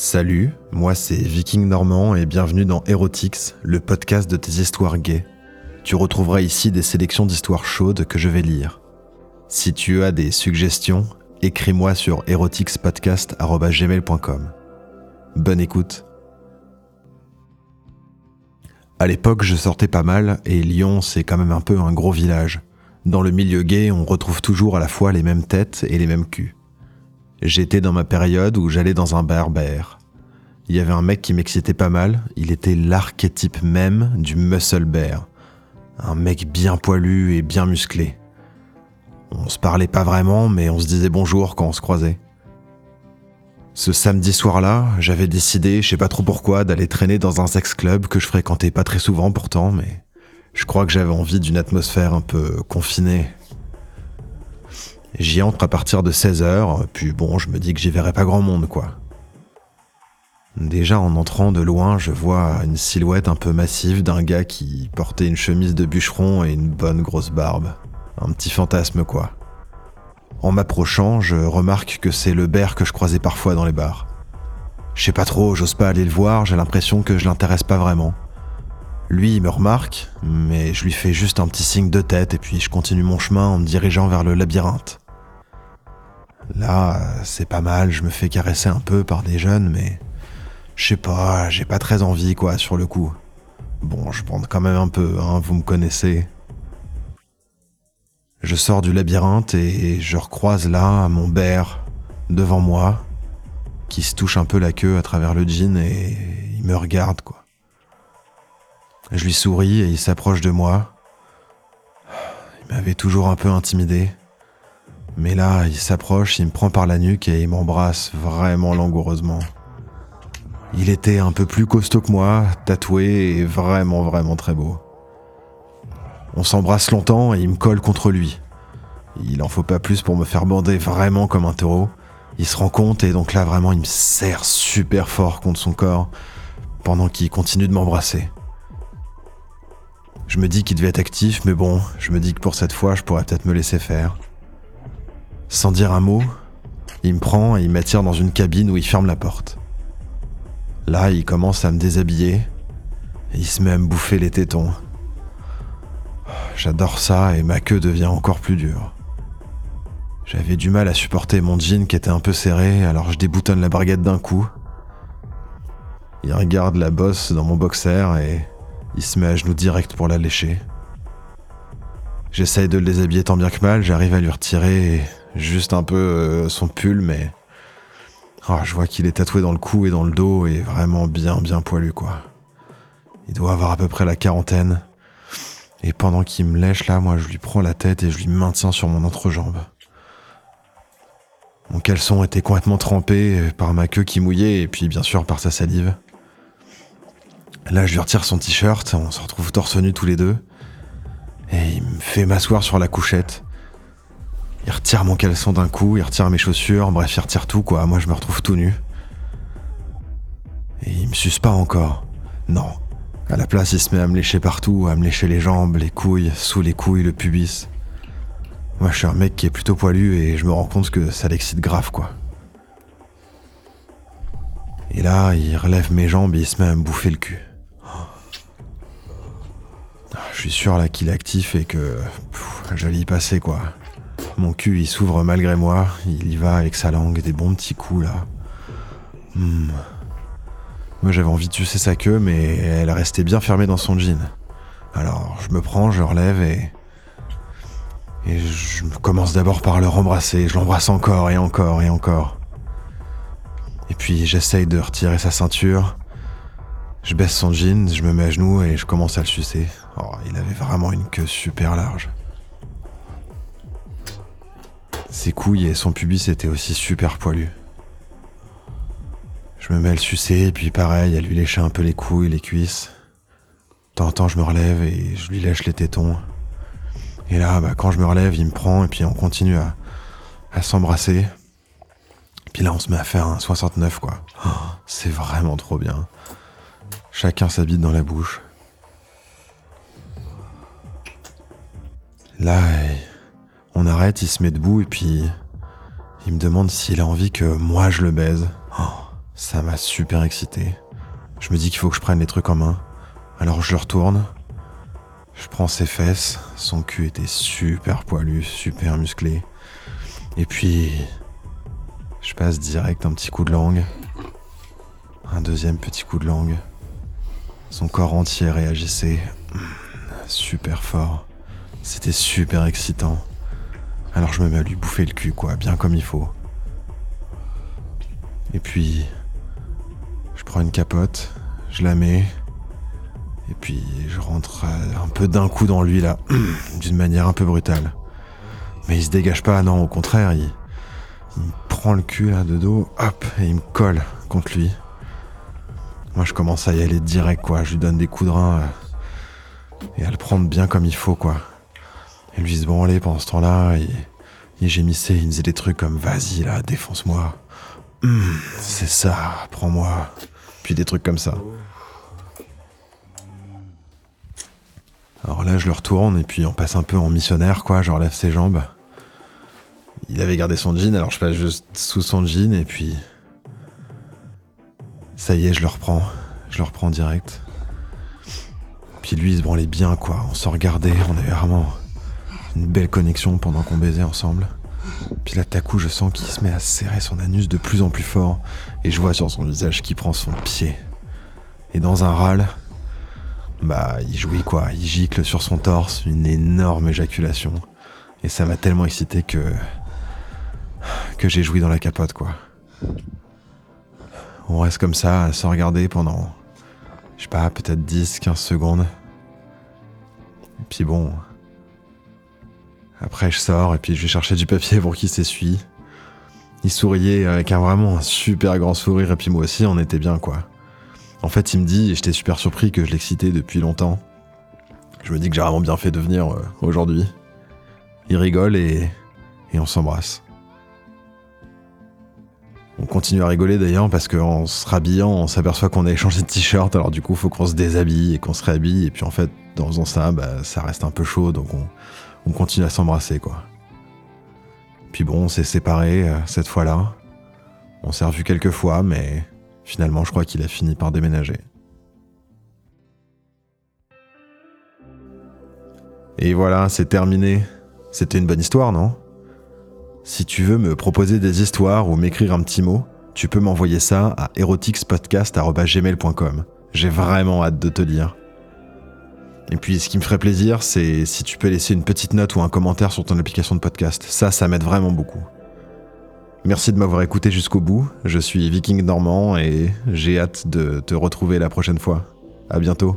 Salut, moi c'est Viking Normand et bienvenue dans Erotix, le podcast de tes histoires gays. Tu retrouveras ici des sélections d'histoires chaudes que je vais lire. Si tu as des suggestions, écris-moi sur erotixpodcast.gmail.com. Bonne écoute. À l'époque, je sortais pas mal et Lyon, c'est quand même un peu un gros village. Dans le milieu gay, on retrouve toujours à la fois les mêmes têtes et les mêmes culs. J'étais dans ma période où j'allais dans un berbère. Il y avait un mec qui m'excitait pas mal, il était l'archétype même du muscle bear. Un mec bien poilu et bien musclé. On se parlait pas vraiment, mais on se disait bonjour quand on se croisait. Ce samedi soir-là, j'avais décidé, je sais pas trop pourquoi, d'aller traîner dans un sex club que je fréquentais pas très souvent pourtant, mais je crois que j'avais envie d'une atmosphère un peu confinée, J'y entre à partir de 16h, puis bon, je me dis que j'y verrai pas grand monde, quoi. Déjà en entrant de loin, je vois une silhouette un peu massive d'un gars qui portait une chemise de bûcheron et une bonne grosse barbe. Un petit fantasme, quoi. En m'approchant, je remarque que c'est le bear que je croisais parfois dans les bars. Je sais pas trop, j'ose pas aller le voir, j'ai l'impression que je l'intéresse pas vraiment. Lui, il me remarque, mais je lui fais juste un petit signe de tête et puis je continue mon chemin en me dirigeant vers le labyrinthe. Là, c'est pas mal, je me fais caresser un peu par des jeunes, mais je sais pas, j'ai pas très envie quoi sur le coup. Bon, je bande quand même un peu, hein, vous me connaissez. Je sors du labyrinthe et je recroise là mon bear devant moi, qui se touche un peu la queue à travers le jean et il me regarde quoi. Je lui souris et il s'approche de moi. Il m'avait toujours un peu intimidé. Mais là, il s'approche, il me prend par la nuque et il m'embrasse vraiment langoureusement. Il était un peu plus costaud que moi, tatoué et vraiment vraiment très beau. On s'embrasse longtemps et il me colle contre lui. Il en faut pas plus pour me faire bander vraiment comme un taureau. Il se rend compte et donc là vraiment il me serre super fort contre son corps pendant qu'il continue de m'embrasser. Je me dis qu'il devait être actif, mais bon, je me dis que pour cette fois, je pourrais peut-être me laisser faire. Sans dire un mot, il me prend et il m'attire dans une cabine où il ferme la porte. Là, il commence à me déshabiller et il se met à me bouffer les tétons. J'adore ça et ma queue devient encore plus dure. J'avais du mal à supporter mon jean qui était un peu serré, alors je déboutonne la barguette d'un coup. Il regarde la bosse dans mon boxer et il se met à genoux direct pour la lécher. J'essaye de le déshabiller tant bien que mal, j'arrive à lui retirer juste un peu euh, son pull, mais oh, je vois qu'il est tatoué dans le cou et dans le dos et vraiment bien bien poilu quoi. Il doit avoir à peu près la quarantaine. Et pendant qu'il me lèche là, moi je lui prends la tête et je lui maintiens sur mon entrejambe. Mon caleçon était complètement trempé par ma queue qui mouillait et puis bien sûr par sa salive. Là, je lui retire son t-shirt, on se retrouve torse nu tous les deux. Et il me fait m'asseoir sur la couchette. Il retire mon caleçon d'un coup, il retire mes chaussures, bref, il retire tout quoi. Moi, je me retrouve tout nu. Et il me suce pas encore. Non. À la place, il se met à me lécher partout, à me lécher les jambes, les couilles, sous les couilles, le pubis. Moi, je suis un mec qui est plutôt poilu et je me rends compte que ça l'excite grave quoi. Et là, il relève mes jambes et il se met à me bouffer le cul. Je suis sûr là qu'il est actif et que j'allais y passer quoi. Mon cul il s'ouvre malgré moi, il y va avec sa langue, des bons petits coups là. Hmm. Moi j'avais envie de sucer sa queue mais elle restait bien fermée dans son jean. Alors je me prends, je relève et... Et je commence d'abord par le rembrasser, je l'embrasse encore et encore et encore. Et puis j'essaye de retirer sa ceinture, je baisse son jean, je me mets à genoux et je commence à le sucer. Oh, il avait vraiment une queue super large. Ses couilles et son pubis étaient aussi super poilus. Je me mets à le sucer et puis pareil, à lui lécher un peu les couilles, les cuisses. De temps en temps, je me relève et je lui lèche les tétons. Et là, bah, quand je me relève, il me prend et puis on continue à, s'embrasser. Puis là, on se met à faire un 69, quoi. Oh, c'est vraiment trop bien. Chacun s'habite dans la bouche. Là, on arrête, il se met debout et puis il me demande s'il a envie que moi je le baise. Oh, Ça m'a super excité. Je me dis qu'il faut que je prenne les trucs en main. Alors je le retourne. Je prends ses fesses. Son cul était super poilu, super musclé. Et puis, je passe direct un petit coup de langue. Un deuxième petit coup de langue. Son corps entier réagissait super fort. C'était super excitant. Alors je me mets à lui bouffer le cul, quoi, bien comme il faut. Et puis, je prends une capote, je la mets, et puis je rentre un peu d'un coup dans lui, là, d'une manière un peu brutale. Mais il se dégage pas, non, au contraire, il, il me prend le cul là de dos, hop, et il me colle contre lui. Moi, je commence à y aller direct, quoi. Je lui donne des coups de rein euh, et à le prendre bien comme il faut, quoi. Et lui se branlait pendant ce temps-là. Il, il gémissait, il me disait des trucs comme Vas-y, là, défonce-moi. Hum, c'est ça, prends-moi. Puis des trucs comme ça. Alors là, je le retourne et puis on passe un peu en missionnaire, quoi. Je relève ses jambes. Il avait gardé son jean, alors je passe juste sous son jean et puis ça y est, je le reprends. Je le reprends direct. Puis lui, il se branlait bien, quoi. On se regardait, on avait vraiment une belle connexion pendant qu'on baisait ensemble. Puis là, à coup, je sens qu'il se met à serrer son anus de plus en plus fort. Et je vois sur son visage qu'il prend son pied. Et dans un râle, bah, il jouit, quoi. Il gicle sur son torse, une énorme éjaculation. Et ça m'a tellement excité que. que j'ai joui dans la capote, quoi. On reste comme ça à se regarder pendant, je sais pas, peut-être 10, 15 secondes. Et puis bon. Après, je sors et puis je vais chercher du papier pour qu'il s'essuie. Il souriait avec un vraiment un super grand sourire et puis moi aussi, on était bien quoi. En fait, il me dit, et j'étais super surpris que je l'excitais depuis longtemps. Je me dis que j'ai vraiment bien fait de venir euh, aujourd'hui. Il rigole et, et on s'embrasse. On continue à rigoler d'ailleurs parce qu'en se rhabillant, on s'aperçoit qu'on a échangé de t-shirt, alors du coup, faut qu'on se déshabille et qu'on se réhabille. Et puis en fait, en faisant ça, bah, ça reste un peu chaud, donc on, on continue à s'embrasser, quoi. Puis bon, on s'est séparés euh, cette fois-là. On s'est revu quelques fois, mais finalement, je crois qu'il a fini par déménager. Et voilà, c'est terminé. C'était une bonne histoire, non? Si tu veux me proposer des histoires ou m'écrire un petit mot, tu peux m'envoyer ça à erotixpodcast.gmail.com. J'ai vraiment hâte de te lire. Et puis ce qui me ferait plaisir, c'est si tu peux laisser une petite note ou un commentaire sur ton application de podcast. Ça, ça m'aide vraiment beaucoup. Merci de m'avoir écouté jusqu'au bout. Je suis Viking Normand et j'ai hâte de te retrouver la prochaine fois. À bientôt.